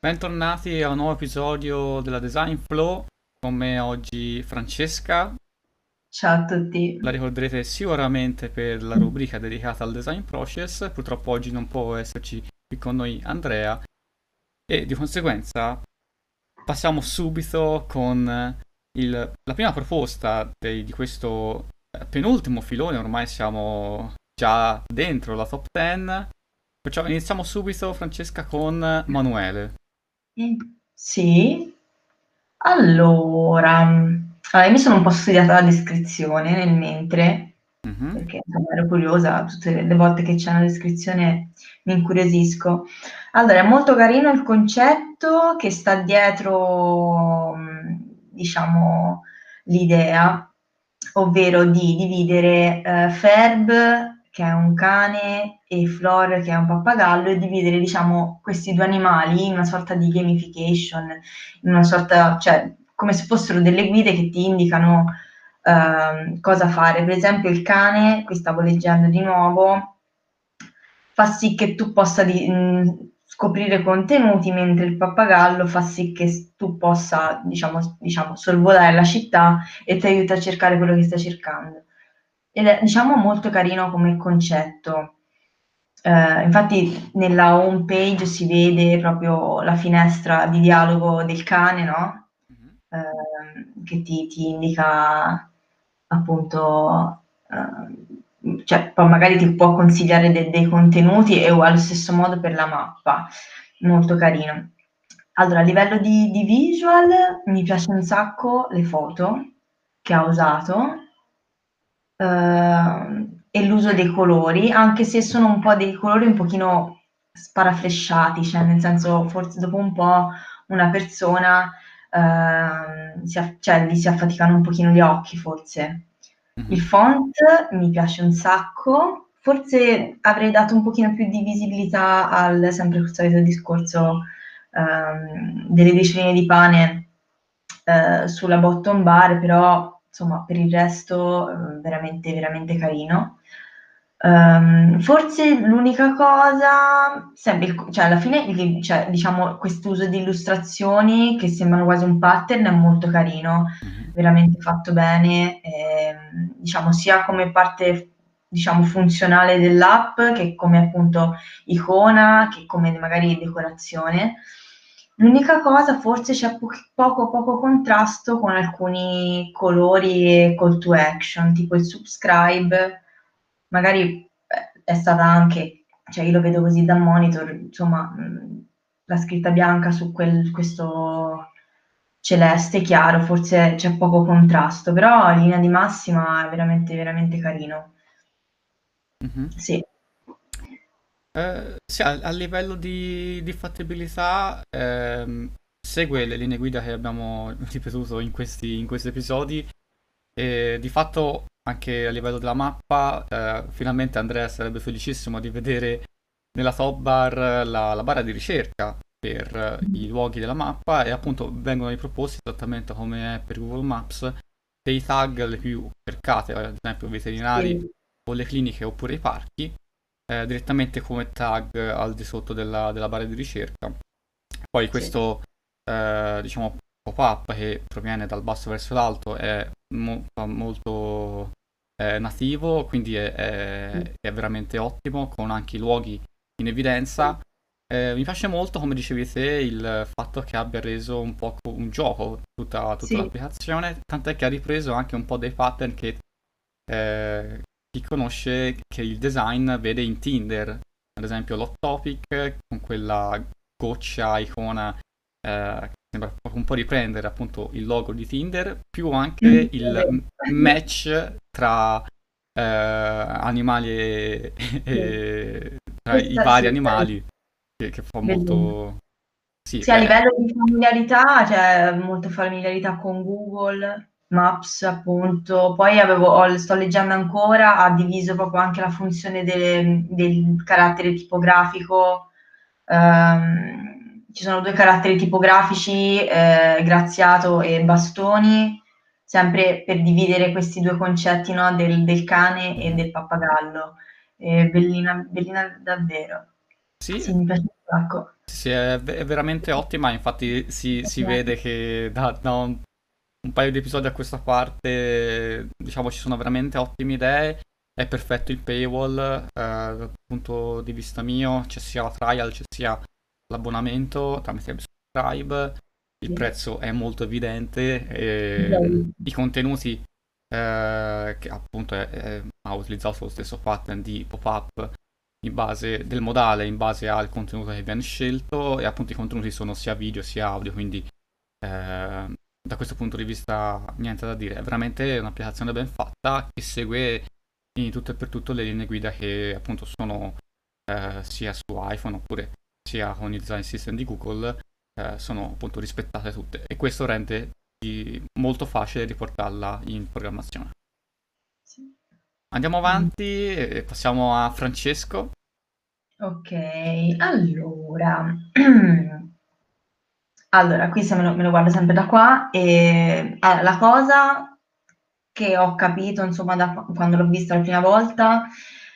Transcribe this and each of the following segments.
Bentornati a un nuovo episodio della Design Flow. Con me oggi Francesca. Ciao a tutti. La ricorderete sicuramente per la rubrica dedicata al design process. Purtroppo oggi non può esserci qui con noi Andrea e di conseguenza passiamo subito con il, la prima proposta di, di questo penultimo filone. Ormai siamo già dentro la top 10. Perciò iniziamo subito, Francesca, con Manuele. Sì. Allora, allora, io mi sono un po' studiata la descrizione nel mentre, Mhm. perché insomma, ero curiosa, tutte le, le volte che c'è una descrizione mi incuriosisco. Allora, è molto carino il concetto che sta dietro, mh, diciamo, l'idea, ovvero di dividere eh, Ferb, che è un cane, e Flor, che è un pappagallo, e dividere, diciamo, questi due animali in una sorta di gamification, in una sorta, cioè, come se fossero delle guide che ti indicano ehm, cosa fare. Per esempio, il cane, qui stavo leggendo di nuovo, fa sì che tu possa di, mh, scoprire contenuti, mentre il pappagallo fa sì che tu possa, diciamo, diciamo, sorvolare la città e ti aiuta a cercare quello che stai cercando. Ed è, diciamo, molto carino come concetto. Eh, infatti nella home page si vede proprio la finestra di dialogo del cane, no? Eh, che ti, ti indica appunto, eh, cioè poi magari ti può consigliare de- dei contenuti e allo stesso modo per la mappa, molto carino. Allora, a livello di, di visual mi piace un sacco le foto che ha usato eh, e l'uso dei colori, anche se sono un po' dei colori un pochino sparaflesciati, cioè nel senso forse dopo un po' una persona eh, si, cioè, gli si affaticano un pochino gli occhi forse. Mhm. Il font mi piace un sacco, forse avrei dato un pochino più di visibilità al sempre il solito discorso ehm, delle discipline di pane eh, sulla bottom bar, però insomma per il resto eh, veramente veramente carino. Um, forse l'unica cosa, sempre cioè alla fine, cioè, diciamo, quest'uso di illustrazioni che sembrano quasi un pattern è molto carino, Mhm. veramente fatto bene, ehm, diciamo, sia come parte, diciamo, funzionale dell'app che come appunto icona, che come magari decorazione. L'unica cosa, forse c'è po- poco poco contrasto con alcuni colori e call to action, tipo il subscribe magari eh, è stata anche, cioè io lo vedo così da monitor, insomma, mh, la scritta bianca su quel, questo celeste chiaro, forse c'è poco contrasto, però in linea di massima è veramente, veramente carino. Mhm. Sì. Eh, sì, a, a livello di, di fattibilità, ehm, segue le linee guida che abbiamo ripetuto in questi, in questi episodi e di fatto anche a livello della mappa, eh, finalmente Andrea sarebbe felicissimo di vedere nella top bar la, la barra di ricerca per eh, i luoghi della mappa e appunto vengono riproposti esattamente come è per Google Maps dei tag le più cercate, ad esempio veterinari Sì. o le cliniche oppure i parchi eh, direttamente come tag al di sotto della, della barra di ricerca. Poi Sì. questo, eh, diciamo, pop-up che proviene dal basso verso l'alto è mo- molto eh, nativo, quindi è, è- è veramente ottimo, con anche i luoghi in evidenza. Eh, mi piace molto, come dicevi te, il fatto che abbia reso un po' un gioco tutta, tutta Sì. l'applicazione, tant'è che ha ripreso anche un po' dei pattern che eh, chi conosce che il design vede in Tinder, ad esempio l'hot topic con quella goccia icona eh, che sembra un po' riprendere appunto il logo di Tinder, più anche Mm, il match tra eh, animali e, e- tra i Questa vari sì, animali che, che fa bellissimo. molto... Sì, Sì, a livello di familiarità, c'è molta familiarità con Google Maps, appunto. Poi avevo, ho- sto leggendo ancora, ha diviso proprio anche la funzione delle- del carattere tipografico. Ehm, ci sono due caratteri tipografici, eh, graziato e bastoni, sempre per dividere questi due concetti, no, del, del cane e del pappagallo. Eh, bellina, bellina davvero. Sì, Sì, mi piace un sacco. sì, è, veramente ottima, infatti si, si vede che da, da un, un paio di episodi a questa parte, diciamo, ci sono veramente ottime idee, è perfetto il paywall, eh, dal punto di vista mio, c'è sia la trial, c'è sia l'abbonamento tramite subscribe, il Sì. prezzo è molto evidente, Bello. i contenuti eh, che appunto è- è- ha utilizzato lo stesso pattern di pop-up in base del modale, in base al contenuto che viene scelto e appunto i contenuti sono sia video sia audio, quindi eh, da questo punto di vista niente da dire, è veramente un'applicazione ben fatta che segue in tutto e per tutto le linee guida che appunto sono eh, sia su iPhone oppure sia con il design system di Google, eh, sono appunto rispettate tutte e questo rende di- molto facile riportarla in programmazione. Sì. Andiamo avanti e passiamo a Francesco. Ok, allora. Allora, qui se me lo, me lo guardo sempre da qua e allora, la cosa che ho capito, insomma, da qu- quando l'ho vista la prima volta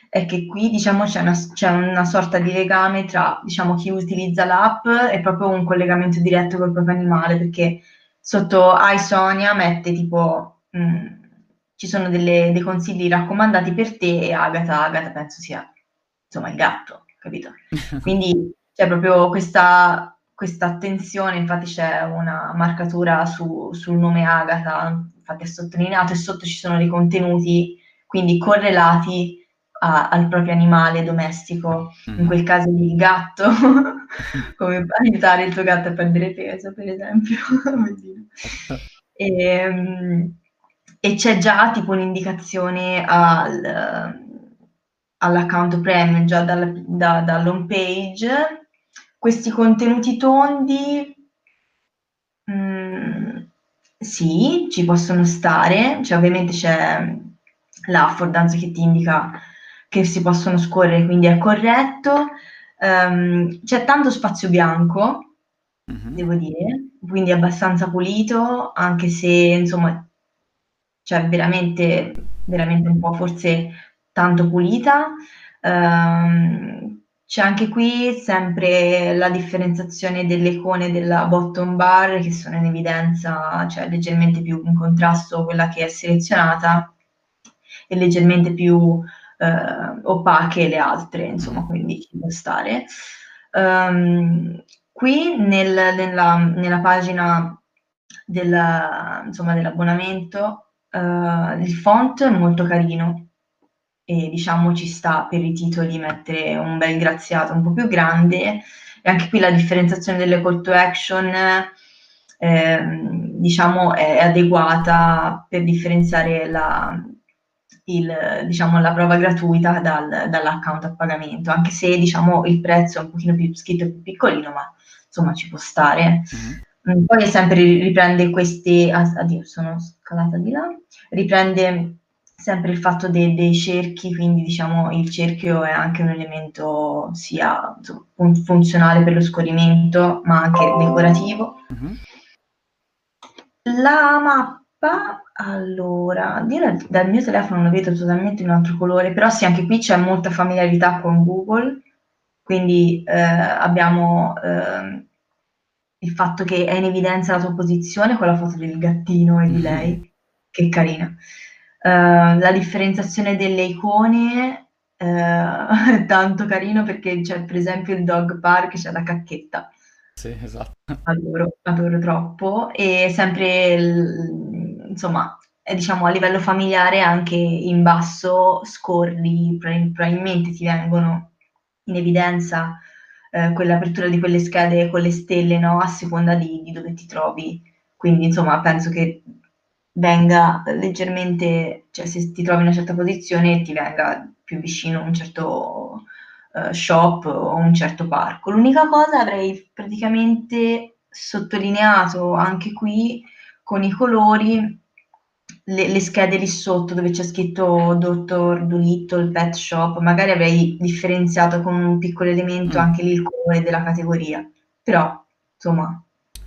è che qui, diciamo, c'è una, c'è una sorta di legame tra, diciamo, chi utilizza l'app e proprio un collegamento diretto col proprio animale, perché sotto iSonia mette tipo, mh, ci sono delle- dei consigli raccomandati per te e Agata, Agata penso sia, insomma, il gatto, capito? Quindi c'è proprio questa, questa attenzione, infatti c'è una marcatura su- sul nome Agata, infatti è sottolineato e sotto ci sono dei contenuti quindi correlati a- al proprio animale domestico, in Mhm. quel caso il gatto, come aiutare il tuo gatto a perdere peso, per esempio. E, mm, e c'è già tipo un'indicazione al, all'account premium già dalla, da, dall'home page. Questi contenuti tondi, mm, sì, ci possono stare, cioè ovviamente c'è l'affordanza che ti indica che si possono scorrere, quindi è corretto. Ehm, c'è tanto spazio bianco, Mhm. devo dire, quindi abbastanza pulito, anche se insomma cioè veramente, veramente un po' forse tanto pulita. Ehm, c'è anche qui sempre la differenziazione delle icone della bottom bar che sono in evidenza, cioè leggermente più in contrasto quella che è selezionata e leggermente più eh, opache le altre, insomma, quindi ci può stare. Ehm, qui nel- nella, nella pagina della- insomma, dell'abbonamento eh, il font è molto carino e diciamo ci sta per i titoli mettere un bel graziato un po' più grande e anche qui la differenziazione delle call to action ehm, diciamo è adeguata per differenziare la, il, diciamo, la prova gratuita dal, dall'account a pagamento, anche se diciamo il prezzo è un pochino più scritto più piccolino, ma insomma ci può stare. Mhm. Mm, Poi sempre riprende queste, ah, addio, sono scalata di là, riprende sempre il fatto de- dei cerchi, quindi diciamo il cerchio è anche un elemento sia fun- funzionale per lo scorrimento, ma anche decorativo. Mhm. La mappa, allora, io dal, mio telefono lo vedo totalmente in un altro colore, però sì, anche qui c'è molta familiarità con Google, quindi eh, abbiamo ehm, il fatto che è in evidenza la tua posizione con la foto del gattino e di lei, che carina. Eh, la differenziazione delle icone è tanto carino perché c'è per esempio il dog park, c'è la cacchetta. Sì, esatto. Adoro, adoro troppo e sempre, il- insomma, diciamo a livello familiare anche in basso scorri, prob- probabilmente ti vengono in evidenza eh, quell'apertura di quelle schede con le stelle, no? A seconda di, di dove ti trovi. Quindi, insomma, penso che venga leggermente, cioè se ti trovi in una certa posizione ti venga più vicino un certo eh, shop o un certo parco. L'unica cosa avrei praticamente sottolineato anche qui con i colori le, le schede lì sotto dove c'è scritto Dottor Dolittle Pet Shop, magari avrei differenziato con un piccolo elemento Mm. anche lì il colore della categoria, però insomma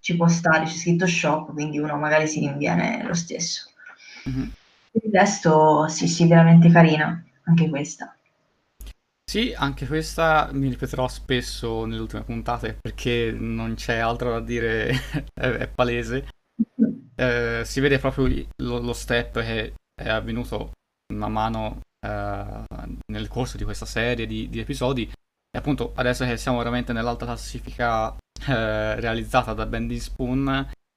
ci può stare, c'è scritto shop, quindi uno magari si rinviene lo stesso. Mhm. Il resto sì, sì, veramente carina, anche questa. Sì, Sì, anche questa mi ripeterò spesso nelle ultime puntate perché non c'è altro da dire, è, è palese. Eh, si vede proprio lo, lo, step che è avvenuto man mano eh, nel corso di questa serie di, di, episodi e appunto adesso che siamo veramente nell'alta classifica eh, realizzata da Bending Spoon,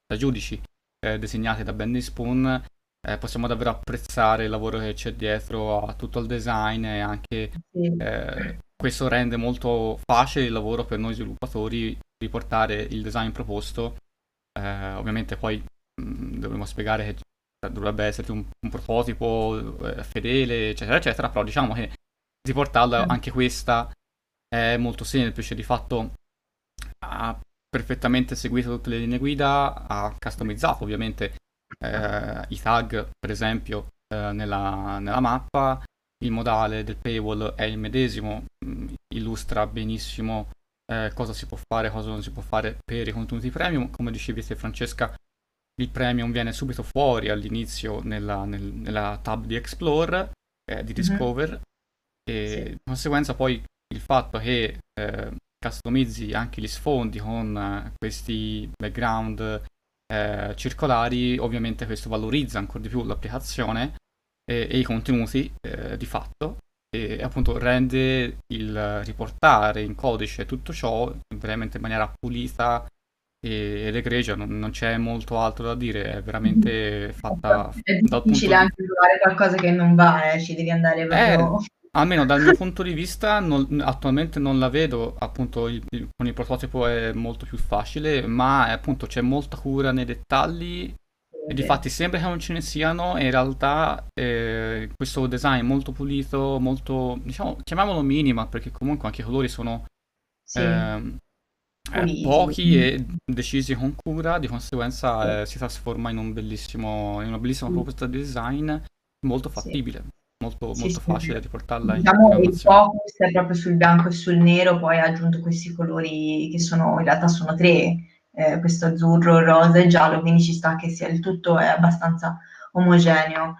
da giudici eh, designati da Bending Spoon, eh, possiamo davvero apprezzare il lavoro che c'è dietro a tutto il design e anche eh, questo rende molto facile il lavoro per noi sviluppatori riportare il design proposto. Eh, ovviamente poi mh, mm, dovremmo spiegare che dovrebbe essere un, un prototipo eh, fedele, eccetera, eccetera, però diciamo che riportarla anche questa è molto semplice, di fatto ha perfettamente seguito tutte le linee guida, ha customizzato ovviamente eh, i tag, per esempio, eh, nella, nella, mappa, il modale del paywall è il medesimo, mm, illustra benissimo eh, cosa si può fare, cosa non si può fare per i contenuti premium. Come dicevi te Francesca, il premium viene subito fuori all'inizio nella, nel, nella tab di Explore, eh, di mhm. Discover, mm-hmm. e sì. di conseguenza poi il fatto che eh, customizzi anche gli sfondi con eh, questi background eh, circolari, ovviamente questo valorizza ancora di più l'applicazione e, e i contenuti eh, di fatto e appunto rende il riportare in codice tutto ciò veramente in maniera pulita ed egregia, non, non c'è molto altro da dire, è veramente fatta... È difficile anche trovare qualcosa che non va, eh, ci devi andare proprio... Eh, Almeno dal mio punto di vista non, attualmente non la vedo, appunto il, il, con il prototipo è molto più facile, ma appunto c'è molta cura nei dettagli e di fatti sembra che non ce ne siano e in realtà eh, questo design molto pulito, molto, diciamo, chiamiamolo minima perché comunque anche i colori sono sì. eh, eh, pochi e decisi con cura, di conseguenza eh, si trasforma in, un bellissimo, in una bellissima proposta di design molto fattibile. Sì molto, sì, molto sì, facile sì. riportarla diciamo in il focus è proprio sul bianco e sul nero poi ha aggiunto questi colori che sono in realtà sono tre eh, questo azzurro, rosa e giallo quindi ci sta che sia il tutto è abbastanza omogeneo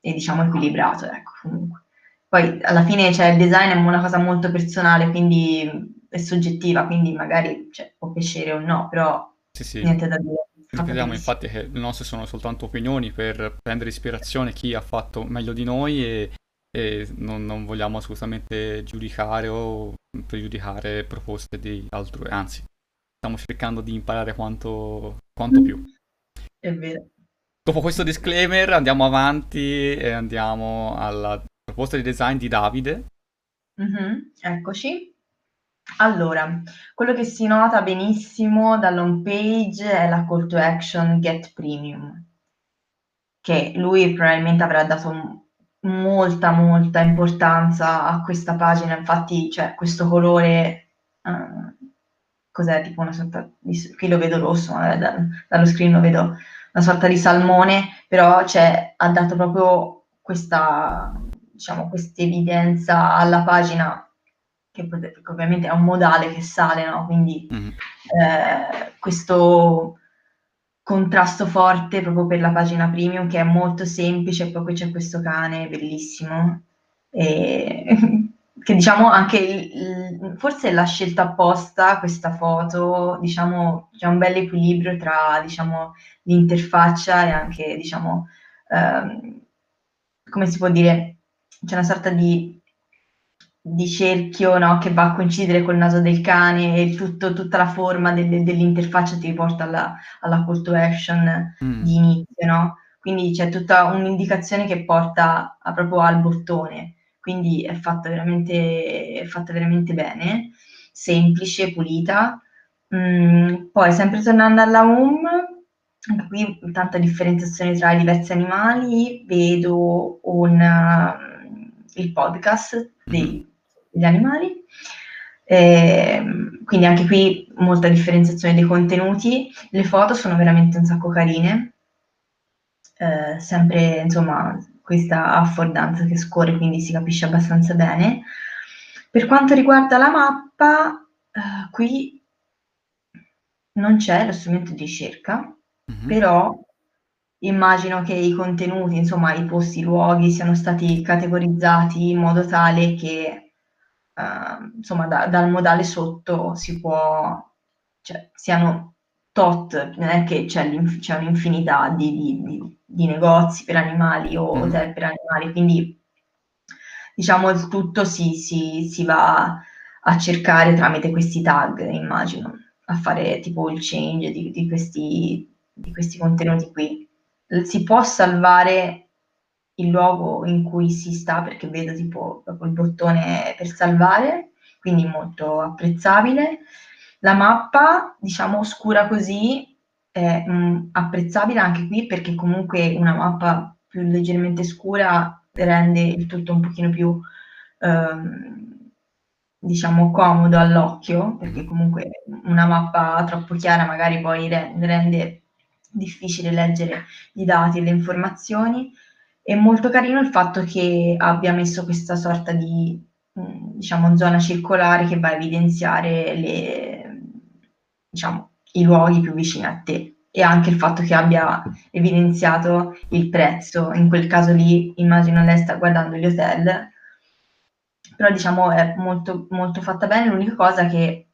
e diciamo equilibrato ecco comunque. Poi alla fine cioè, il design è una cosa molto personale quindi è soggettiva quindi magari cioè, può piacere o no però niente da dire Ripetiamo infatti che le nostre sono soltanto opinioni per prendere ispirazione chi ha fatto meglio di noi e, e non, non, vogliamo assolutamente giudicare o pregiudicare proposte di altrui, anzi stiamo cercando di imparare quanto, quanto più. È vero. Dopo questo disclaimer andiamo avanti e andiamo alla proposta di design di Davide. Mm-hmm, eccoci. Allora, quello che si nota benissimo dall'home page è la call to action Get Premium, che lui probabilmente avrà dato molta, molta importanza a questa pagina, infatti c'è questo colore, uh, cos'è, tipo una sorta di, qui lo vedo rosso, ma da, dallo screen lo vedo una sorta di salmone, però c'è, ha dato proprio questa, diciamo, questa evidenza alla pagina che, che, ovviamente è un modale che sale, no? quindi mm-hmm. eh, questo contrasto forte proprio per la pagina premium che è molto semplice, poi c'è questo cane bellissimo, e, che diciamo anche il, forse la scelta apposta, questa foto, diciamo c'è un bel equilibrio tra diciamo, l'interfaccia e anche diciamo, ehm, come si può dire, c'è una sorta di di cerchio no, che va a coincidere col naso del cane e tutto, tutta la forma del, dell'interfaccia ti riporta alla, alla call to action mm. di inizio, no? Quindi c'è tutta un'indicazione che porta a, proprio al bottone, quindi è fatta veramente, è fatta veramente bene, semplice, pulita. Mm, poi sempre tornando alla home, qui tanta differenziazione tra i diversi animali, vedo un, uh, il podcast dei, degli animali. E, quindi anche qui molta differenziazione dei contenuti. Le foto sono veramente un sacco carine. Eh, sempre insomma questa affordanza che scorre, quindi si capisce abbastanza bene. Per quanto riguarda la mappa, eh, qui non c'è lo strumento di ricerca, mm-hmm. però immagino che i contenuti, insomma i posti, i luoghi siano stati categorizzati in modo tale che uh, insomma, da, dal modale sotto si può, cioè, siano tot, non è che c'è, c'è un'infinità di, di, di, di, negozi per animali o mm. hotel per animali, quindi diciamo il tutto si, si, si va a cercare tramite questi tag, immagino, a fare tipo il change di, di, questi, di questi contenuti qui. Si può salvare il luogo in cui si sta perché vedo tipo il bottone per salvare, quindi molto apprezzabile. La mappa, diciamo, scura così è mh, mm, apprezzabile anche qui perché comunque una mappa più leggermente scura rende il tutto un pochino più ehm, diciamo comodo all'occhio perché comunque una mappa troppo chiara magari poi rende difficile leggere i dati e le informazioni è molto carino il fatto che abbia messo questa sorta di mm, diciamo zona circolare che va a evidenziare le, diciamo, i luoghi più vicini a te. E anche il fatto che abbia evidenziato il prezzo. In quel caso lì immagino lei sta guardando gli hotel. Però diciamo è molto, molto fatta bene, l'unica cosa che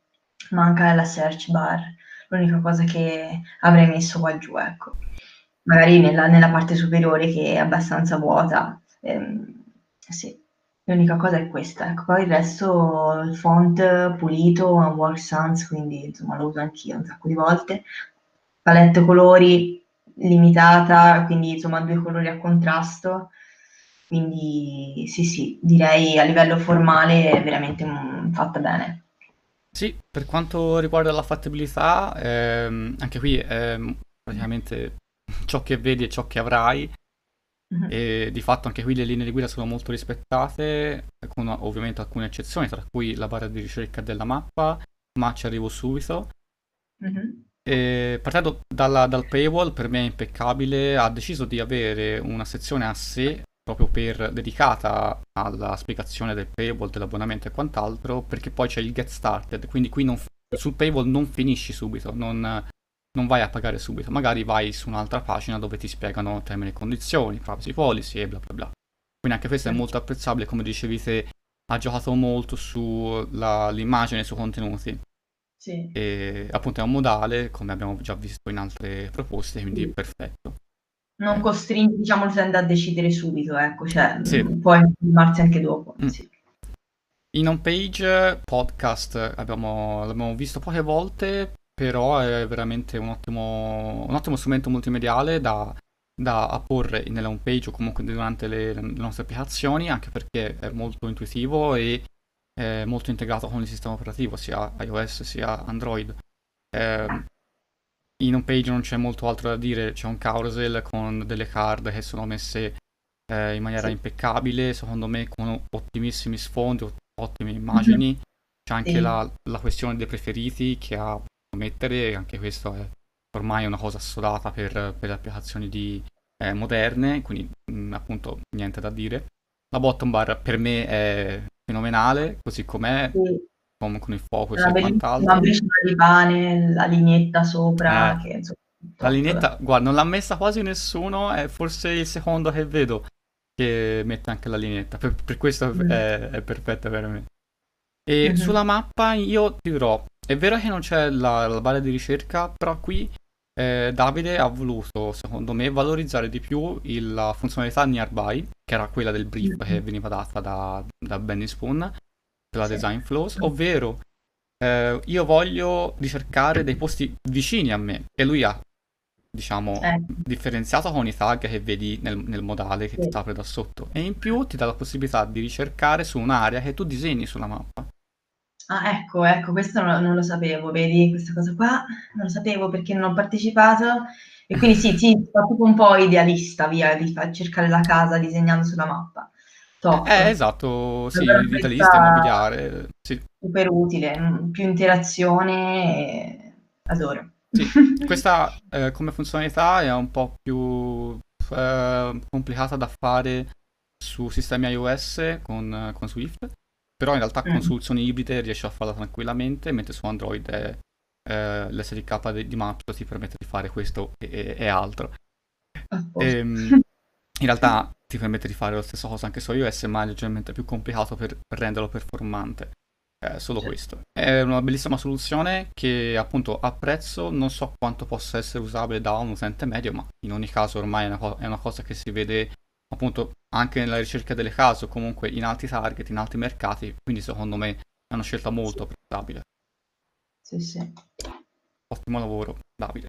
manca è la search bar, l'unica cosa che avrei messo qua giù, ecco. Magari nella, nella parte superiore che è abbastanza vuota. Ehm, sì, l'unica cosa è questa, ecco. Poi il resto, il font pulito, Work Sans, quindi insomma lo uso anch'io un sacco di volte. Palette colori limitata, quindi insomma due colori a contrasto quindi sì, sì, direi a livello formale è veramente mm, fatta bene. Sì, per quanto riguarda la fattibilità, ehm, anche qui è praticamente ciò che vedi e ciò che avrai. Mm-hmm. E di fatto anche qui le linee di guida sono molto rispettate, con ovviamente alcune eccezioni, tra cui la barra di ricerca della mappa, ma ci arrivo subito. Mm-hmm. partendo dalla, dal paywall, per me è impeccabile, ha deciso di avere una sezione a sé proprio per, dedicata alla spiegazione del paywall, dell'abbonamento e quant'altro, perché poi c'è il get started, quindi qui non, sul paywall non finisci subito, non, non, vai a pagare subito, magari vai su un'altra pagina dove ti spiegano termini e condizioni, privacy policy e bla bla bla. Quindi anche questo è molto apprezzabile, come dicevi te, ha giocato molto sull'immagine e sui contenuti. Sì. E appunto è un modale, come abbiamo già visto in altre proposte, quindi sì. perfetto non costringe diciamo, l'utente a decidere subito, ecco, cioè sì. puoi informarsi anche dopo. Mm. Sì. In home page podcast abbiamo, l'abbiamo visto poche volte, però è veramente un ottimo, un ottimo strumento multimediale da, da apporre nella home page o comunque durante le, le, nostre applicazioni, anche perché è molto intuitivo e è molto integrato con il sistema operativo, sia iOS sia Android. Eh, in home page non c'è molto altro da dire, c'è un carousel con delle card che sono messe eh, in maniera sì. impeccabile, secondo me con ottimissimi sfondi, ottime immagini. Mm-hmm. C'è anche sì. la, la, questione dei preferiti che ha mettere, anche questo è ormai una cosa assodata per, per le applicazioni di, eh, moderne, quindi mh, mm, appunto niente da dire. La bottom bar per me è fenomenale, così com'è. Sì con, con il focus e quant'altro. Una briciola di pane, la lineetta sopra. Eh. Che, insomma, la lineetta, guarda, non l'ha messa quasi nessuno, è forse il secondo che vedo che mette anche la lineetta, per, per questo mm. è, è, perfetta per me. E mm-hmm. sulla mappa io ti dirò, è vero che non c'è la, la barra di ricerca, però qui eh, Davide ha voluto, secondo me, valorizzare di più il, la funzionalità nearby, che era quella del brief mm-hmm. che veniva data da, da Benny Spoon, la design flows, ovvero eh, io voglio ricercare dei posti vicini a me e lui ha diciamo eh. differenziato con i tag che vedi nel, nel modale che sì. ti apre da sotto e in più ti dà la possibilità di ricercare su un'area che tu disegni sulla mappa. Ah, ecco, ecco, questo non, non lo sapevo, vedi, questa cosa qua non lo sapevo perché non ho partecipato e quindi sì, sì, sto proprio un po' idealista, via, di far cercare la casa disegnando sulla mappa. Top. Eh, esatto, sì, vitalista, immobiliare, sì. Super utile, mm, più interazione, adoro. Sì, questa eh, come funzionalità è un po' più eh, complicata da fare su sistemi iOS con, con Swift, però in realtà mm. con soluzioni ibride riesce a farla tranquillamente, mentre su Android è, eh, l'SDK di, di Maps ti permette di fare questo e, e altro. E, ehm, in realtà ti permette di fare la stessa cosa anche su iOS, ma è leggermente più complicato per, per renderlo performante. È solo sì. questo. È una bellissima soluzione che appunto apprezzo, non so quanto possa essere usabile da un utente medio, ma in ogni caso ormai è una, co- è una cosa che si vede appunto anche nella ricerca delle case o comunque in altri target, in altri mercati, quindi secondo me è una scelta molto apprezzabile. Sì, sì. Ottimo lavoro, Davide.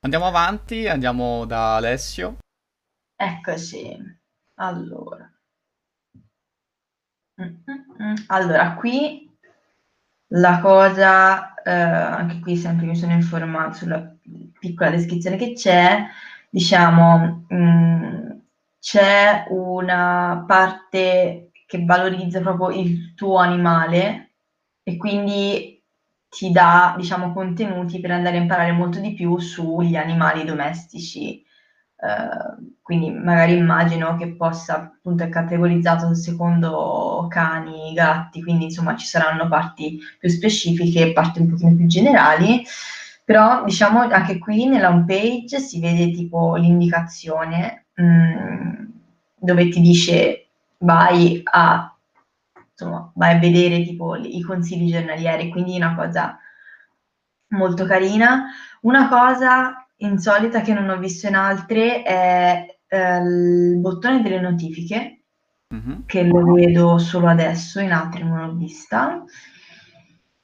andiamo avanti, andiamo da Alessio. Eccoci. Allora. Allora, qui la cosa, eh, anche qui sempre mi sono informata sulla piccola descrizione che c'è, diciamo, mh, mm, c'è una parte che valorizza proprio il tuo animale e quindi ti dà, diciamo, contenuti per andare a imparare molto di più sugli animali domestici. Uh, quindi magari immagino che possa, appunto, è categorizzato secondo cani, gatti, quindi insomma ci saranno parti più specifiche e parti un pochino più generali, però diciamo anche qui nella home page si vede tipo l'indicazione mh, mm, dove ti dice vai a, insomma, vai a vedere tipo i consigli giornalieri, quindi una cosa molto carina. Una cosa insolita che non ho visto in altre è eh, il bottone delle notifiche, mm-hmm. che lo vedo solo adesso, in altre non l'ho vista.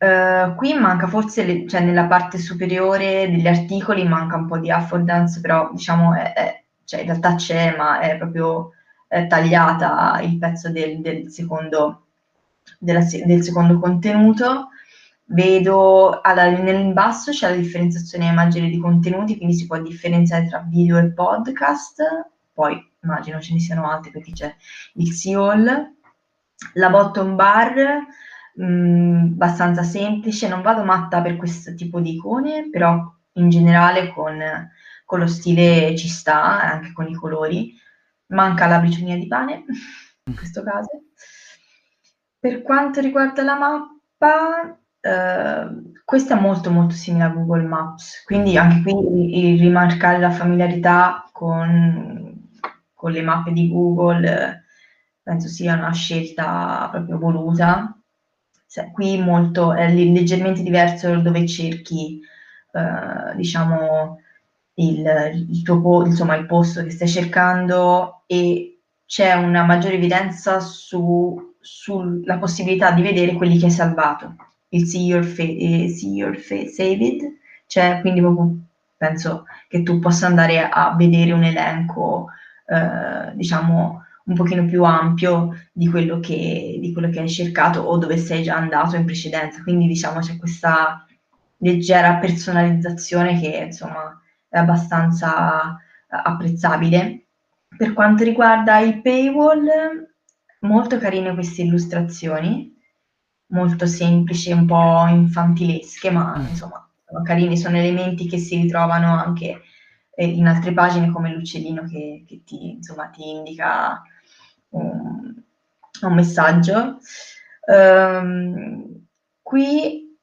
Uh, qui manca forse, le, cioè nella parte superiore degli articoli manca un po' di affordance, però diciamo è, è, cioè in realtà c'è, ma è proprio è tagliata il pezzo del, del, secondo, della, del secondo contenuto. Vedo alla, nel basso c'è la differenziazione maggiore di contenuti, quindi si può differenziare tra video e podcast, poi immagino ce ne siano altri perché c'è il SEOL. La bottom bar, mh, mm, abbastanza semplice, non vado matta per questo tipo di icone, però in generale con, con lo stile ci sta, anche con i colori. Manca la briciolia di pane, in questo caso. Per quanto riguarda la mappa, Ehm, questa è molto molto simile a Google Maps, quindi anche qui rimarcare la familiarità con, con le mappe di Google penso sia una scelta proprio voluta. Se, qui molto, è leggermente diverso dove cerchi, uh, diciamo, il, il, tuo, insomma, il posto che stai cercando e c'è una maggiore evidenza su, sulla possibilità di vedere quelli che hai salvato. Il see your, fa- eh, see your fa- save it, cioè quindi proprio penso che tu possa andare a vedere un elenco, eh, diciamo, un pochino più ampio di quello, che, di quello che hai cercato o dove sei già andato in precedenza. Quindi diciamo c'è questa leggera personalizzazione che insomma è abbastanza apprezzabile. Per quanto riguarda il paywall, molto carine queste illustrazioni, molto semplici, un po' infantilesche, ma mm. insomma sono carini, sono elementi che si ritrovano anche eh, in altre pagine come l'uccellino che, che ti, insomma, ti indica un, un messaggio. Um, qui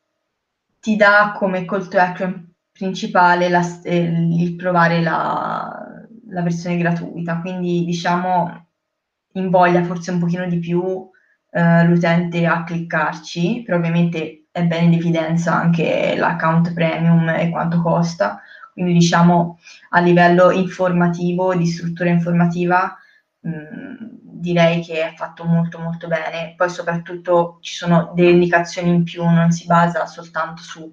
ti dà come call to action principale la, eh, il provare la, la versione gratuita, quindi diciamo invoglia forse un pochino di più eh, l'utente a cliccarci, però ovviamente è bene in evidenza anche l'account premium e quanto costa, quindi diciamo a livello informativo, di struttura informativa, mh, mm, direi che è fatto molto molto bene, poi soprattutto ci sono delle indicazioni in più, non si basa soltanto su,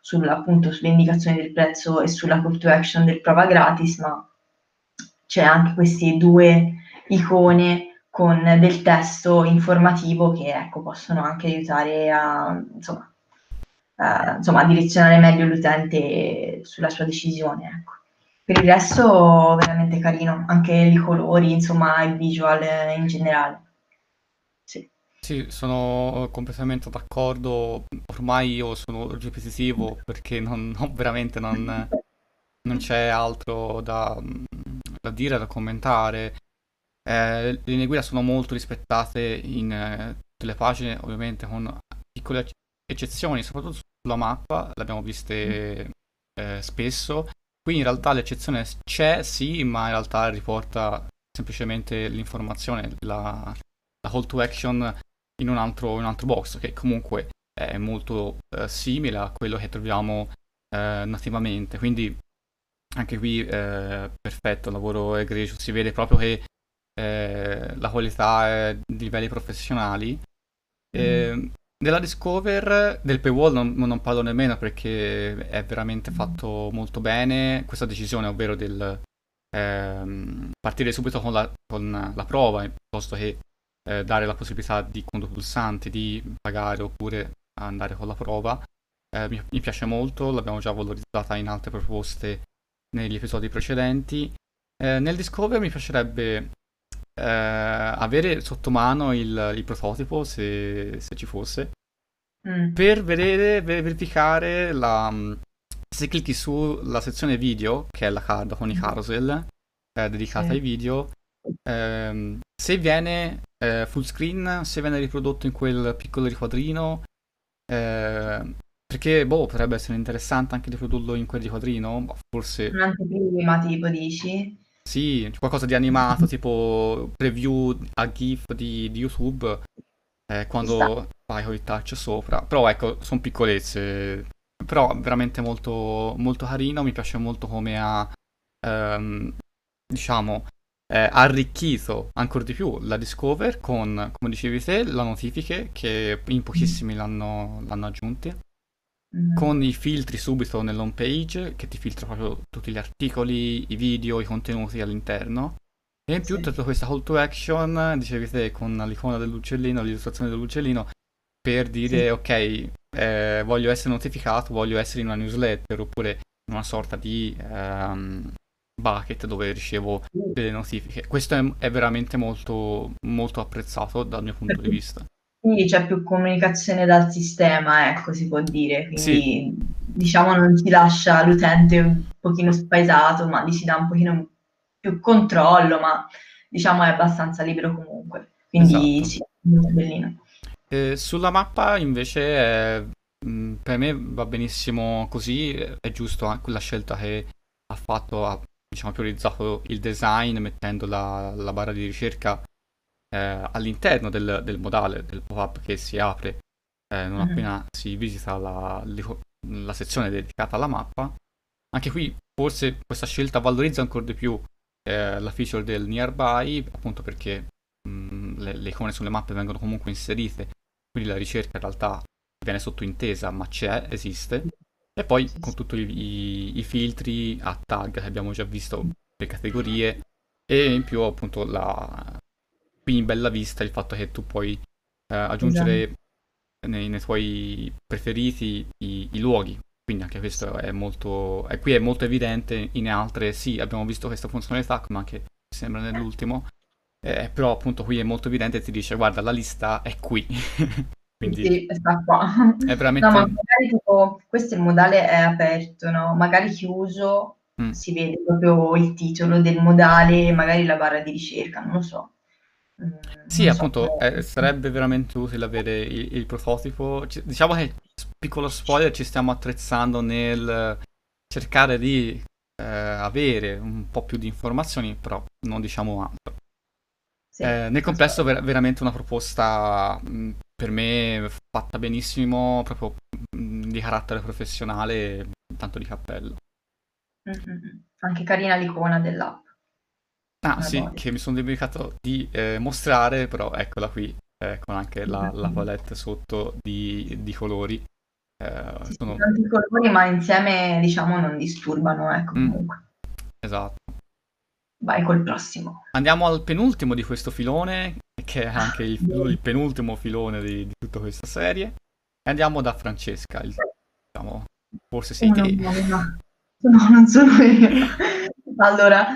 sulla, appunto, sulle indicazioni del prezzo e sulla call to action del prova gratis, ma c'è anche queste due icone con del testo informativo che ecco, possono anche aiutare a, insomma, a, insomma, a direzionare meglio l'utente sulla sua decisione. Ecco. Per il resto veramente carino, anche i colori, insomma, il visual in generale. Sì. Sì, sono completamente d'accordo. Ormai io sono ripetitivo perché non, non veramente non, non c'è altro da, da dire, da commentare. Eh, le linee guida sono molto rispettate in eh, tutte le pagine, ovviamente con piccole eccezioni, soprattutto sulla mappa, le abbiamo viste eh, spesso. Qui in realtà l'eccezione c'è, sì, ma in realtà riporta semplicemente l'informazione, la, la call to action in un altro, in un altro box, che comunque è molto eh, simile a quello che troviamo eh, nativamente. Quindi anche qui eh, perfetto, lavoro egregio, si vede proprio che eh, la qualità è di livelli professionali. Mm. Della Discover, del paywall non, non, parlo nemmeno perché è veramente fatto molto bene questa decisione, ovvero del ehm, partire subito con la, con la, prova piuttosto che eh, dare la possibilità di con due pulsanti di pagare oppure andare con la prova. Eh, mi, mi, piace molto, l'abbiamo già valorizzata in altre proposte negli episodi precedenti. Eh, nel Discover mi piacerebbe eh, avere sotto mano il, il prototipo, se, se, ci fosse, mm. per vedere, verificare la... Se clicchi sulla sezione video, che è la card con i mm. carousel, eh, dedicata sì. ai video, ehm, se viene eh, full screen, se viene riprodotto in quel piccolo riquadrino, eh, perché, boh, potrebbe essere interessante anche riprodurlo in quel riquadrino, forse... Un anteprima, tipo, dici? Sì, qualcosa di animato, tipo preview a GIF di, di YouTube, eh, quando fai con il touch sopra. Però ecco, sono piccolezze. Però veramente molto, molto carino, mi piace molto come ha, ehm, diciamo, eh, arricchito ancora di più la Discover con, come dicevi te, le notifiche che in pochissimi l'hanno, l'hanno aggiunte. Mm. con i filtri subito nell'home page che ti filtra proprio tutti gli articoli, i video, i contenuti all'interno. E in più sì. tutta questa call to action, dicevi te, con l'icona dell'uccellino, l'illustrazione dell'uccellino, per dire sì. ok, eh, voglio essere notificato, voglio essere in una newsletter oppure in una sorta di um, bucket dove ricevo delle notifiche. Questo è, è veramente molto, molto apprezzato dal mio punto di vista. Quindi c'è più comunicazione dal sistema, ecco, si può dire. Quindi sì. diciamo non si lascia l'utente un pochino spaesato, ma gli si dà un pochino più controllo, ma diciamo è abbastanza libero comunque. Quindi esatto. sì, molto bellino. Eh, sulla mappa invece è, per me va benissimo così, è giusto anche la scelta che ha fatto, ha diciamo, priorizzato il design mettendo la, la barra di ricerca eh, all'interno del, del, modale del pop-up che si apre eh, non mm-hmm. appena si visita la, la, sezione dedicata alla mappa. Anche qui forse questa scelta valorizza ancora di più eh, la feature del nearby, appunto perché mh, mm, le, le, icone sulle mappe vengono comunque inserite, quindi la ricerca in realtà viene sottointesa, ma c'è, esiste. E poi con tutti i, i, i filtri a tag che abbiamo già visto, le categorie, e in più appunto la, qui in bella vista il fatto che tu puoi eh, aggiungere esatto. nei, nei, tuoi preferiti i, i, luoghi. Quindi anche questo è molto... E qui è molto evidente, in altre sì, abbiamo visto questa funzionalità, ma anche sembra nell'ultimo. Eh, però appunto qui è molto evidente, ti dice guarda la lista è qui. Quindi sì, sta qua. È veramente... No, ma magari tipo, questo il modale è aperto, no? Magari chiuso mm. si vede proprio il titolo del modale, magari la barra di ricerca, non lo so. Mm, sì, appunto, eh, sarebbe veramente utile avere il, il prototipo. C- diciamo che, piccolo spoiler, ci stiamo attrezzando nel cercare di eh, avere un po' più di informazioni, però non diciamo altro. Sì, eh, nel complesso, ver- veramente una proposta mh, mm, per me fatta benissimo, proprio mh, mm, di carattere professionale, tanto di cappello. Mm-hmm. Anche carina l'icona dell'app. Ah sì, body. che mi sono dimenticato di eh, mostrare, però eccola qui, eh, con anche la, la palette sotto di, di colori. Eh, sì, sono... Tanti colori, ma insieme diciamo non disturbano, ecco mm. comunque. Esatto. Vai col prossimo. Andiamo al penultimo di questo filone, che è anche il, il penultimo filone di, di, tutta questa serie. E andiamo da Francesca, il, diciamo, forse sei te. No, no, no. no, non sono io. Allora,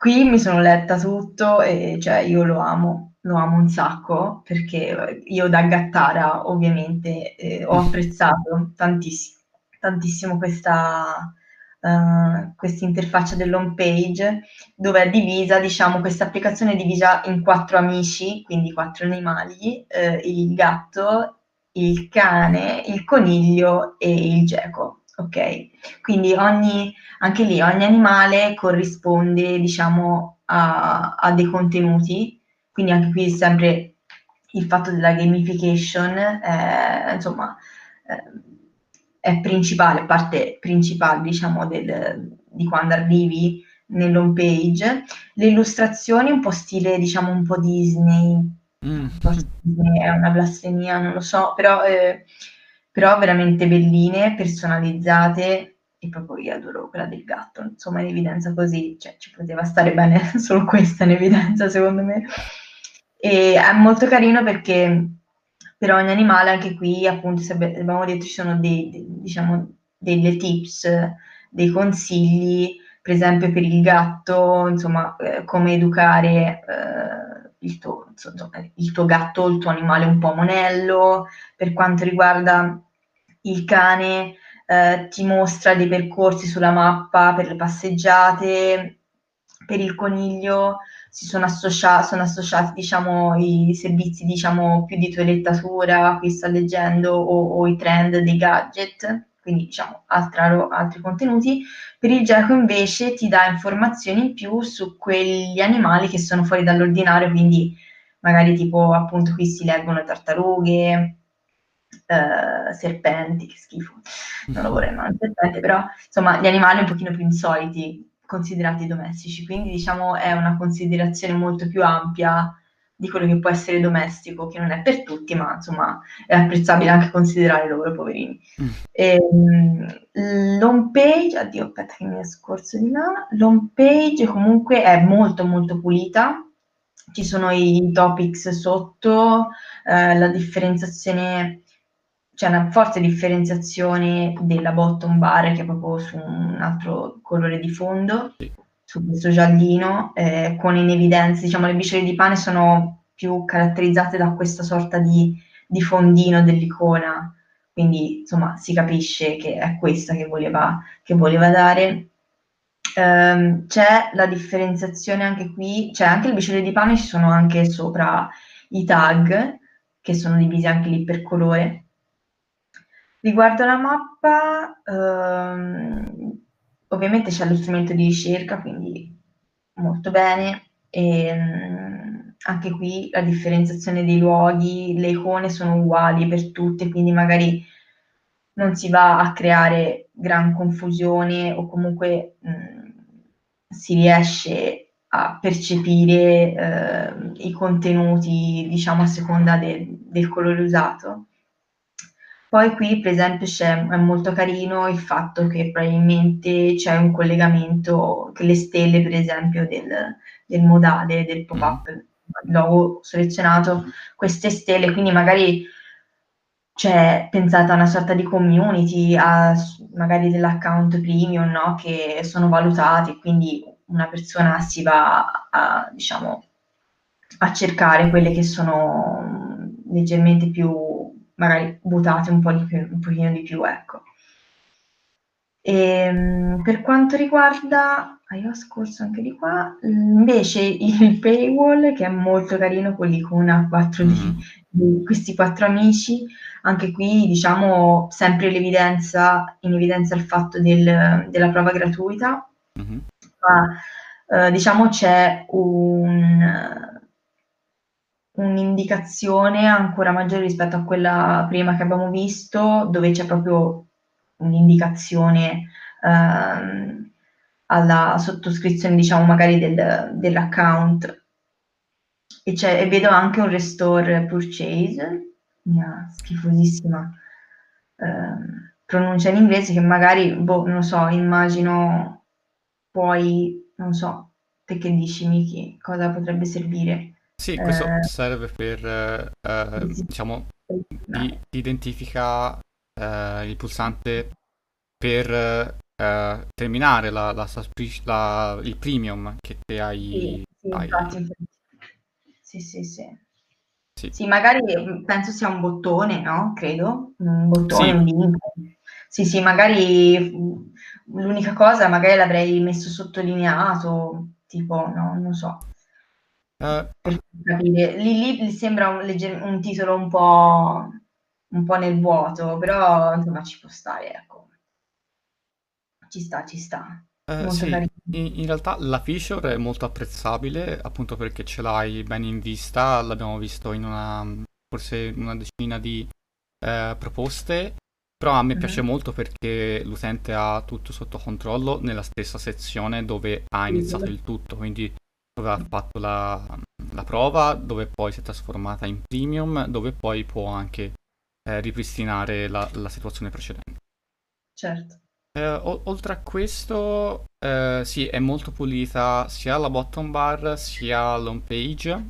Qui mi sono letta tutto e cioè io lo amo, lo amo un sacco perché io da gattara ovviamente eh, ho apprezzato tantissimo, tantissimo questa uh, interfaccia dell'home page dove è divisa, diciamo, questa applicazione è divisa in quattro amici, quindi quattro animali, eh, il gatto, il cane, il coniglio e il geco, ok? Quindi ogni, anche lì ogni animale corrisponde, diciamo, a, a dei contenuti, quindi anche qui sempre il fatto della gamification, eh, insomma, eh, è principale, parte principale, diciamo, del, di quando arrivi nell'home page. Le illustrazioni un po' stile, diciamo, un po' Disney, mm. è una blasfemia, non lo so, però, eh, però veramente belline, personalizzate e proprio io adoro quella del gatto, insomma in evidenza così, cioè ci poteva stare bene solo questa in evidenza secondo me. E è molto carino perché per ogni animale, anche qui appunto abbiamo detto ci sono dei, dei, diciamo, delle tips, dei consigli, per esempio per il gatto, insomma, eh, come educare eh, il, tuo, insomma, il tuo gatto, il tuo animale un po' monello, per quanto riguarda il cane, eh, ti mostra dei percorsi sulla mappa per le passeggiate, per il coniglio si sono, associa- sono associati diciamo, i servizi diciamo, più di toilettatura, qui sto leggendo, o, o i trend dei gadget, quindi diciamo altra, altri contenuti. Per il gecko invece ti dà informazioni in più su quegli animali che sono fuori dall'ordinario, quindi magari tipo appunto qui si leggono tartarughe, eh, serpenti, che schifo, non lo vorrei mai serpente, però insomma gli animali un pochino più insoliti considerati domestici, quindi diciamo è una considerazione molto più ampia di quello che può essere domestico, che non è per tutti, ma insomma è apprezzabile anche considerare loro, poverini. Mm. E, ehm, l'home page, addio, aspetta che mi è scorso di là, l'home page comunque è molto molto pulita, ci sono i topics sotto, eh, la differenziazione c'è una forte differenziazione della bottom bar che è proprio su un altro colore di fondo, sì. Su questo giallino, eh, con in evidenza, diciamo, le briciole di pane sono più caratterizzate da questa sorta di, di fondino dell'icona, quindi insomma si capisce che è questa che voleva, che voleva dare. Um, c'è la differenziazione anche qui, cioè anche le briciole di pane ci sono anche sopra i tag, che sono divisi anche lì per colore, Riguardo la mappa, ehm, ovviamente c'è lo strumento di ricerca, quindi molto bene. E, ehm, anche qui la differenziazione dei luoghi, le icone sono uguali per tutte, quindi magari non si va a creare gran confusione o comunque mh, si riesce a percepire eh, i contenuti, diciamo, a seconda de- del colore usato. Poi qui per esempio c'è, è molto carino il fatto che probabilmente c'è un collegamento, che le stelle per esempio del, del modale, del pop-up, il logo selezionato, queste stelle, quindi magari c'è pensata a una sorta di community, a, magari dell'account premium, no? che sono valutati, quindi una persona si va a, diciamo, a cercare quelle che sono leggermente più magari buttate un po' di più, un pochino di più, ecco. E, ehm, per quanto riguarda, io ho scorso anche di qua, invece il paywall che è molto carino con l'icona 4 di, mm-hmm. di questi quattro amici, anche qui diciamo sempre l'evidenza, in evidenza il fatto del, della prova gratuita, mm-hmm. ma eh, diciamo c'è un un'indicazione ancora maggiore rispetto a quella prima che abbiamo visto, dove c'è proprio un'indicazione ehm, alla sottoscrizione, diciamo, magari del, dell'account. E, e, vedo anche un restore purchase, mia schifosissima eh, pronuncia in inglese, che magari, boh, non so, immagino poi, non so, te che dici, Miki, cosa potrebbe servire? Sì, questo eh, serve per, eh, diciamo, di, identifica eh, il pulsante per eh, terminare la, la, la, il premium che te hai. Sì, sì, hai... sì, sì, sì. Sì. sì. magari mm, penso sia un bottone, no? Credo, un bottone, sì. un link. Sì, sì, magari mm, l'unica cosa magari l'avrei messo sottolineato, tipo, no, non so. Uh, capire. Lì, lì sembra un, legger- un titolo un po', un po' nel vuoto, però insomma ci può stare, ecco. ci sta, ci sta. Eh, Molto sì, in, in realtà la feature è molto apprezzabile, appunto perché ce l'hai bene in vista, l'abbiamo visto in una, forse una decina di eh, proposte, però a me piace Mhm. molto perché l'utente ha tutto sotto controllo nella stessa sezione dove ha iniziato il tutto, quindi ha fatto la, la prova, dove poi si è trasformata in premium, dove poi può anche eh, ripristinare la la situazione precedente. Certo. Eh, o- oltre a questo, eh, sì, è molto pulita sia la bottom bar sia l'home page.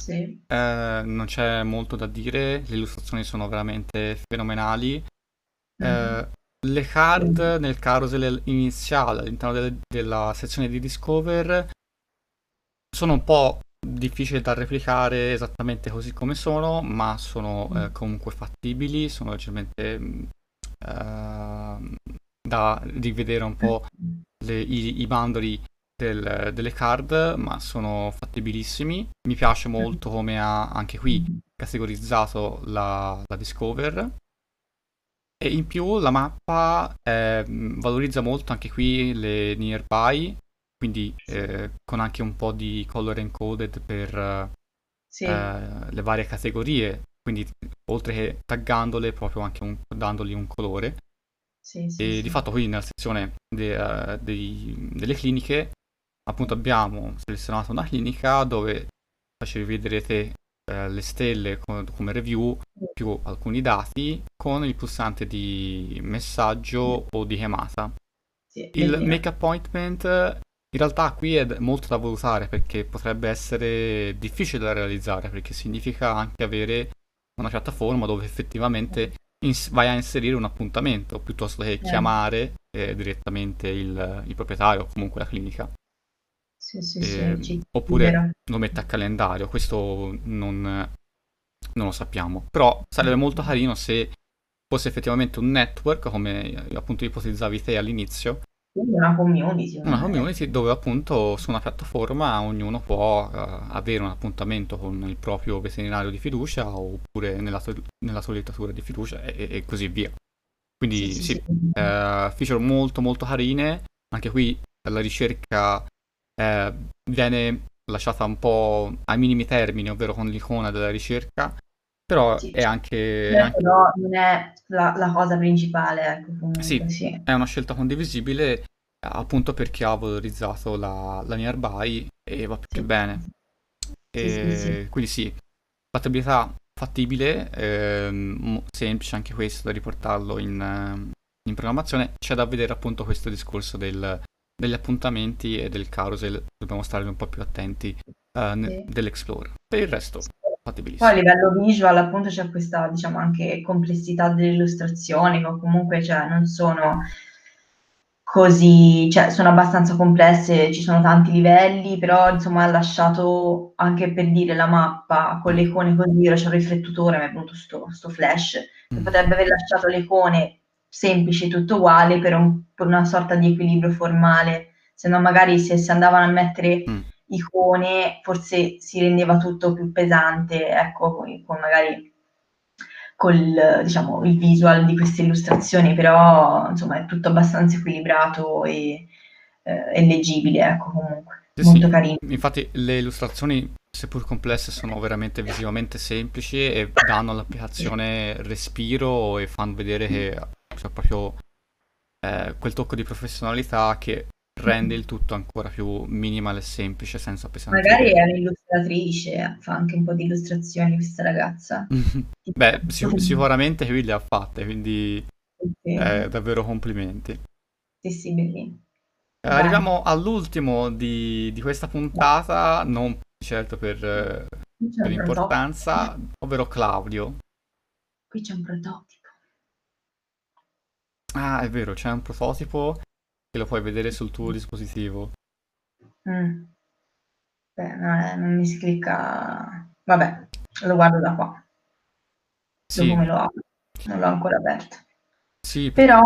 Sì. Eh, non c'è molto da dire, le illustrazioni sono veramente fenomenali. Eh, le card nel carousel iniziale all'interno del- della sezione di Discover sono un po' difficili da replicare esattamente così come sono, ma sono eh, comunque fattibili, sono leggermente ehm, da rivedere un po' le- i, i bandoli del- delle card, ma sono fattibilissimi. Mi piace molto come ha anche qui categorizzato la, la Discover. E in più la mappa eh, valorizza molto anche qui le nearby, quindi eh, con anche un po' di color encoded per Sì. eh, le varie categorie, quindi oltre che taggandole, proprio anche un- dandogli un colore. Sì, sì, E di fatto qui nella sezione de- eh, dei- delle cliniche, appunto abbiamo selezionato una clinica dove ci rivedrete eh, le stelle co- come review più alcuni dati con il pulsante di messaggio o di chiamata. Il make appointment in realtà qui è molto da valutare perché potrebbe essere difficile da realizzare perché significa anche avere una piattaforma dove effettivamente ins- vai a inserire un appuntamento piuttosto che chiamare eh, direttamente il, il proprietario o comunque la clinica. Sì, sì, Eh, sì, oppure lo mette a calendario, questo non, non lo sappiamo. Però sarebbe molto carino se fosse effettivamente un network, come eh, appunto ipotizzavi te all'inizio, Quindi una community. una community dove appunto su una piattaforma ognuno può eh, avere un appuntamento con il proprio veterinario di fiducia oppure nella, to- nella toilettatura di fiducia e, e così via. Quindi Sì, sì, sì, eh, feature molto molto carine, anche qui la ricerca eh, viene lasciata un po' ai minimi termini, ovvero con l'icona della ricerca, però Sì. è anche, Però anche- non è la, la cosa principale, ecco, comunque, Sì. sì. è una scelta condivisibile appunto perché ha valorizzato la, la nearby e va più che Sì. bene. Sì, E. Quindi sì, fattibilità fattibile, ehm, semplice anche questo da riportarlo in, ehm, in programmazione. C'è da vedere appunto questo discorso del- degli appuntamenti e del carousel, dobbiamo stare un po' più attenti eh, ne- Sì. dell'Explorer. Per il resto, Poi fattibilissimo. a livello visual appunto c'è questa diciamo anche complessità delle illustrazioni che comunque cioè, non sono così, cioè sono abbastanza complesse, ci sono tanti livelli, però insomma ha lasciato anche per dire la mappa con le icone così, io c'ho il riflettore, mi è venuto sto, sto flash, che Mm. potrebbe aver lasciato le icone semplici, tutto uguale, per, un- per una sorta di equilibrio formale, se no magari se si andavano a mettere Mm. Icone forse si rendeva tutto più pesante, ecco, con, con magari col diciamo il visual di queste illustrazioni, però insomma è tutto abbastanza equilibrato e, eh, e leggibile, ecco comunque, Sì, molto sì. carino. Infatti le illustrazioni, seppur complesse, sono veramente visivamente semplici e danno all'applicazione respiro e fanno vedere che c'è proprio eh, quel tocco di professionalità che rende il tutto ancora più minimal e semplice senza Magari appesantire. è un'illustratrice, fa anche un po' di illustrazioni questa ragazza. Beh, sic- sicuramente lui le ha fatte, quindi Sì, eh, davvero complimenti. sì, sì, bellino. Eh. Arriviamo all'ultimo di, di questa puntata, non certo per, eh, Qui per importanza, prototipo. ovvero Claudio. Qui c'è un prototipo. Ah, è vero, c'è un prototipo che lo puoi vedere sul tuo dispositivo. Mm. Beh, no, eh, non mi si clicca. Vabbè, lo guardo da qua. Sì, Dopo me lo apro. Non l'ho ancora aperto. sì, Però,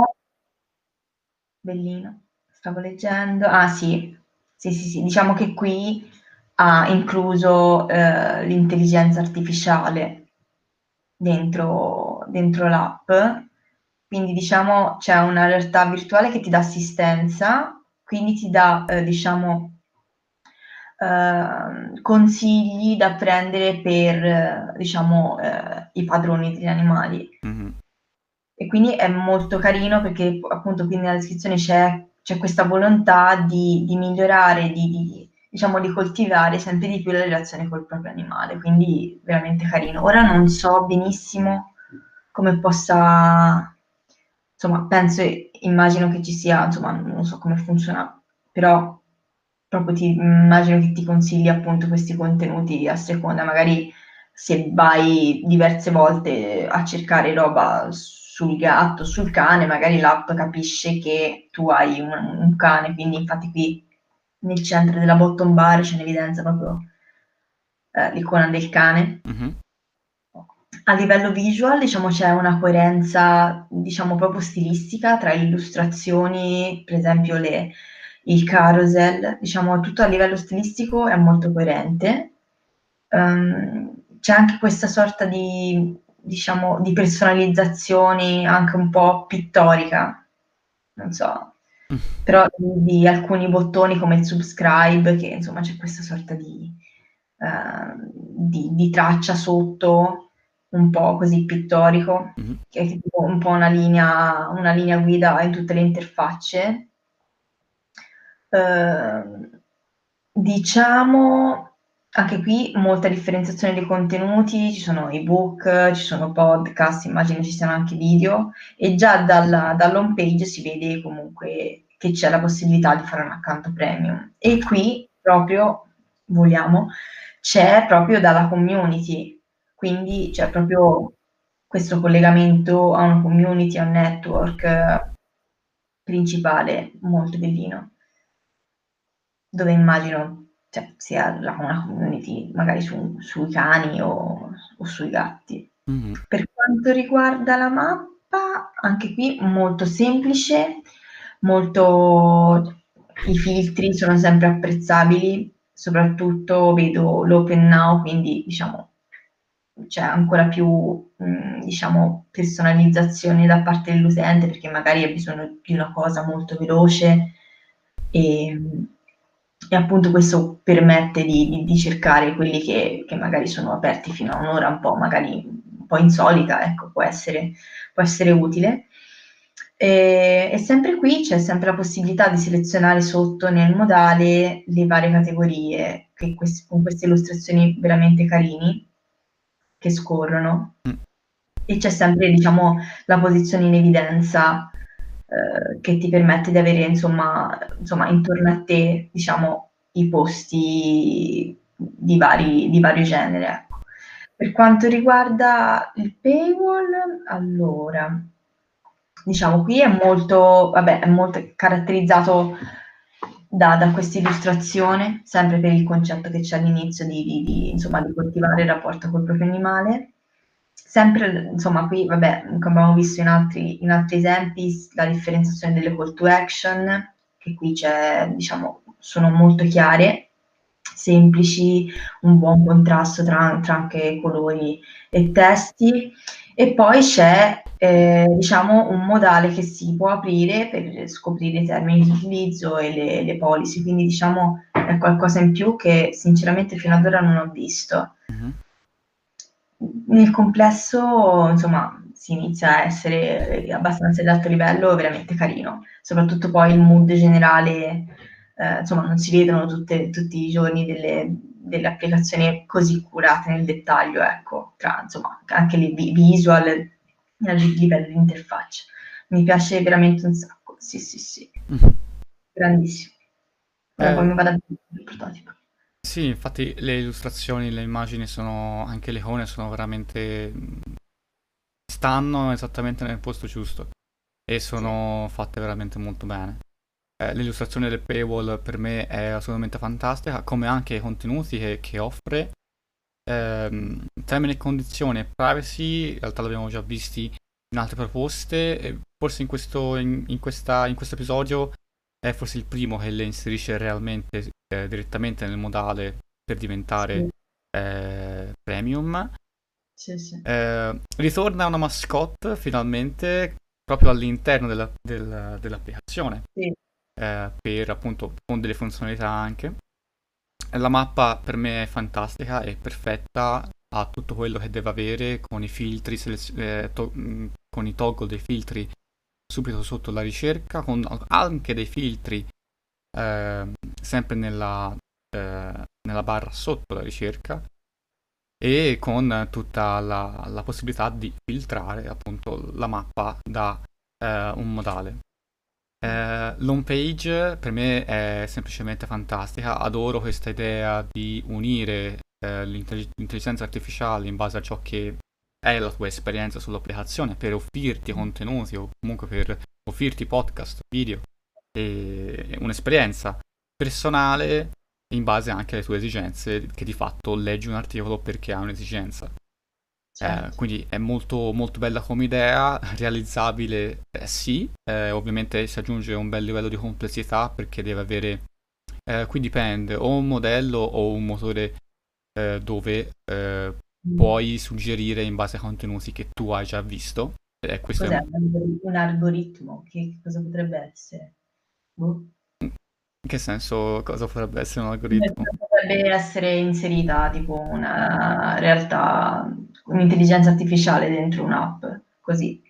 bellino, stavo leggendo. Ah sì, sì, sì, sì. Diciamo che qui ha incluso eh, l'intelligenza artificiale dentro, dentro l'app quindi diciamo c'è una realtà virtuale che ti dà assistenza, quindi ti dà, eh, diciamo, eh, consigli da prendere per, diciamo, eh, i padroni degli animali. Mhm. E quindi è molto carino perché appunto qui nella descrizione c'è, c'è questa volontà di, di migliorare, di, di, diciamo di coltivare sempre di più la relazione col proprio animale, quindi veramente carino. Ora non so benissimo come possa, insomma, penso, immagino che ci sia, insomma, non so come funziona, però proprio ti immagino che ti consigli appunto questi contenuti a seconda, magari se vai diverse volte a cercare roba sul gatto, sul cane, magari l'app capisce che tu hai un, un cane, quindi infatti qui nel centro della bottom bar c'è in evidenza proprio eh, l'icona del cane. Mhm. A livello visual, diciamo, c'è una coerenza, diciamo, proprio stilistica tra le illustrazioni, per esempio le, il carousel, diciamo, tutto a livello stilistico è molto coerente. Um, c'è anche questa sorta di diciamo, di personalizzazioni anche un po' pittorica, non so, mm. però di, di, alcuni bottoni come il subscribe, che insomma c'è questa sorta di, uh, di, di traccia sotto, un po' così pittorico, mm-hmm. che è tipo un po' una linea, una linea guida in tutte le interfacce. Uh, diciamo anche qui molta differenziazione dei contenuti, ci sono ebook, ci sono podcast, immagino ci siano anche video e già dalla, dall'home page si vede comunque che c'è la possibilità di fare un account premium. E qui proprio, vogliamo, c'è proprio dalla community, quindi c'è proprio questo collegamento a una community, a un network principale molto bellino, dove immagino cioè, sia una community magari su, sui cani o, o sui gatti. Mm-hmm. Per quanto riguarda la mappa, anche qui molto semplice, molto i filtri sono sempre apprezzabili, soprattutto vedo l'open now, quindi diciamo c'è ancora più mh, diciamo personalizzazione da parte dell'utente perché magari ha bisogno di una cosa molto veloce e e appunto questo permette di, di, di cercare quelli che, che, magari sono aperti fino a un'ora, un po' magari un po' insolita, ecco, può essere, può essere utile. E, e, sempre qui c'è sempre la possibilità di selezionare sotto nel modale le varie categorie, che quest- con queste illustrazioni veramente carini che scorrono. Mm. E c'è sempre, diciamo, la posizione in evidenza eh, che ti permette di avere insomma, insomma intorno a te diciamo i posti di, vari, di vario genere. Ecco. Per quanto riguarda il paywall, allora diciamo qui è molto, vabbè, è molto caratterizzato da, da questa illustrazione, sempre per il concetto che c'è all'inizio di, di, di, insomma, di coltivare il rapporto col proprio animale. Sempre, insomma, qui, vabbè, come abbiamo visto in altri, in altri esempi, la differenziazione delle call to action, che qui c'è, diciamo, sono molto chiare, semplici, un buon contrasto tra, tra anche colori e testi. E poi c'è, eh, diciamo, un modale che si può aprire per scoprire i termini di utilizzo e le, le policy, quindi diciamo è qualcosa in più che sinceramente fino ad ora non ho visto. Mm-hmm nel complesso, insomma, si inizia a essere abbastanza di alto livello, veramente carino. Soprattutto poi il mood generale, eh, insomma, non si vedono tutte, tutti i giorni delle, delle, applicazioni così curate nel dettaglio, ecco, tra, insomma, anche le visual e a livello di interfaccia. Mi piace veramente un sacco, sì, sì, sì. Mm-hmm. Grandissimo. Eh, poi mi vado a vedere il prototipo. Sì, infatti le illustrazioni, le immagini sono, anche le icone sono veramente... stanno esattamente nel posto giusto e sono fatte veramente molto bene. Eh, l'illustrazione del paywall per me è assolutamente fantastica, come anche i contenuti che, che offre. Eh, termini e condizioni e privacy, in realtà l'abbiamo già visti in altre proposte, forse in questo, in, in, questa, in questo episodio è forse il primo che le inserisce realmente eh, direttamente nel modale per diventare sì. eh, premium. Sì, sì. Eh, ritorna una mascotte finalmente proprio all'interno della, del, dell'applicazione Sì. Eh, per appunto con delle funzionalità anche. La mappa per me è fantastica, è perfetta, ha tutto quello che deve avere con i filtri, eh, mh, con i toggle dei filtri subito sotto la ricerca, con anche dei filtri eh, sempre nella, eh, nella barra sotto la ricerca e con tutta la, la possibilità di filtrare appunto la mappa da eh, un modale. Eh, l'home page per me è semplicemente fantastica, adoro questa idea di unire eh, l'intelligenza artificiale in base a ciò che è la tua esperienza sull'applicazione per offrirti contenuti o comunque per offrirti podcast, video e un'esperienza personale in base anche alle tue esigenze, che di fatto leggi un articolo perché ha un'esigenza. Eh, certo. Eh, quindi è molto, molto bella come idea, realizzabile eh, sì, eh, ovviamente si aggiunge un bel livello di complessità perché deve avere, eh, qui dipende, o un modello o un motore eh, dove mm. puoi suggerire in base ai contenuti che tu hai già visto. Cos'è è un... un algoritmo? Che cosa potrebbe essere? Boh. In che senso cosa potrebbe essere un algoritmo? Potrebbe essere inserita tipo una realtà, un'intelligenza artificiale dentro un'app, così.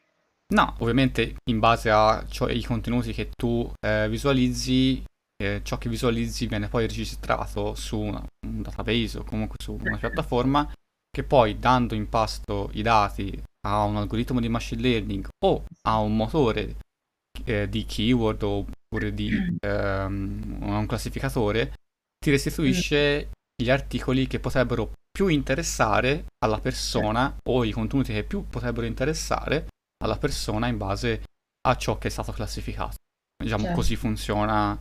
No, ovviamente in base ai contenuti che tu eh, visualizzi, eh, ciò che visualizzi viene poi registrato su una, un database o comunque su una piattaforma che poi dando in pasto i dati a un algoritmo di machine learning o a un motore eh, di keyword oppure di ehm, un classificatore, ti restituisce gli articoli che potrebbero più interessare alla persona o i contenuti che più potrebbero interessare alla persona in base a ciò che è stato classificato. Diciamo certo. così funziona,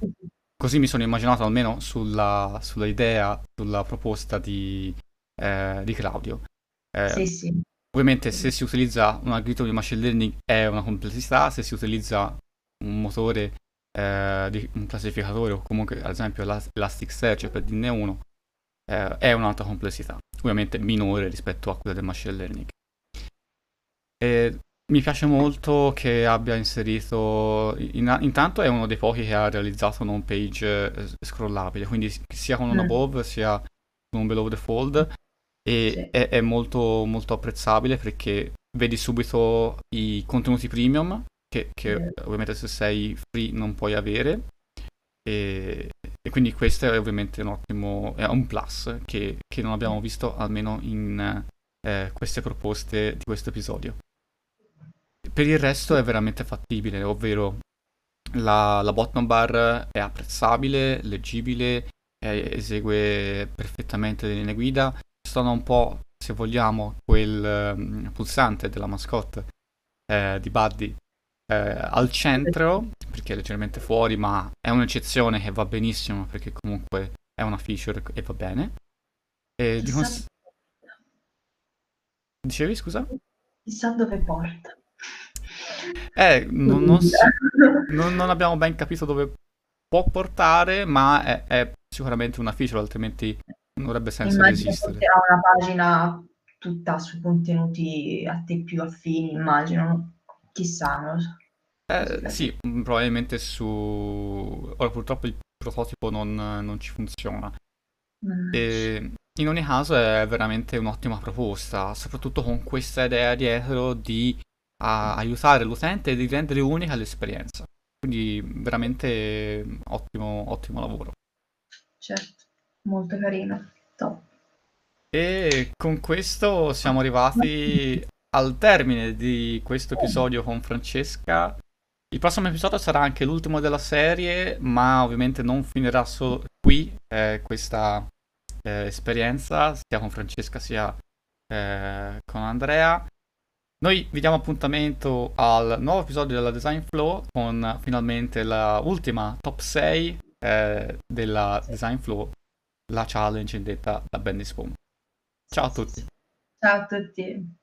così mi sono immaginato almeno sulla, sulla idea, sulla proposta di, eh, di Claudio. Eh, sì, sì. Ovviamente se si utilizza un algoritmo di machine learning è una complessità, se si utilizza un motore, eh, di, un classificatore o comunque ad esempio l'Elasticsearch per dirne uno, eh, è un'altra complessità, ovviamente minore rispetto a quella del machine learning. E mi piace molto che abbia inserito, in, intanto è uno dei pochi che ha realizzato un home page eh, scrollabile, quindi sia con un mm. above sia con un below the fold e sì. è, è molto, molto apprezzabile perché vedi subito i contenuti premium che, che ovviamente se sei free non puoi avere. E, e, quindi questo è ovviamente un ottimo, è un plus che, che non abbiamo visto almeno in eh, queste proposte di questo episodio. Per il resto è veramente fattibile, ovvero la, la bottom bar è apprezzabile, leggibile, eh, esegue perfettamente le linee guida, sono un po', se vogliamo, quel um, pulsante della mascotte eh, di Buddy eh, al centro, perché è leggermente fuori, ma è un'eccezione che va benissimo perché comunque è una feature e va bene. E di cons- Dicevi, scusa? Chissà dove porta. Eh, non, non, so, non, non, abbiamo ben capito dove può portare, ma è, è sicuramente una feature, altrimenti non avrebbe senso immagino esistere. Era una pagina tutta su contenuti a te più affini, immagino. Chissà, non lo so. Eh, sì, mm, probabilmente su... Ora purtroppo il prototipo non, non ci funziona. Mm. E in ogni caso è veramente un'ottima proposta, soprattutto con questa idea dietro di a, aiutare l'utente e di rendere unica l'esperienza. Quindi veramente ottimo, ottimo lavoro. Certo, molto carino, top. E con questo siamo arrivati al termine di questo episodio con Francesca. Il prossimo episodio sarà anche l'ultimo della serie, ma ovviamente non finirà solo qui eh, questa eh, esperienza, sia con Francesca sia eh, con Andrea. Noi vi diamo appuntamento al nuovo episodio della Design Flow con finalmente la ultima top 6 eh, della Design Flow, la challenge indetta da Bendy Spoon. Ciao a tutti. Ciao a tutti.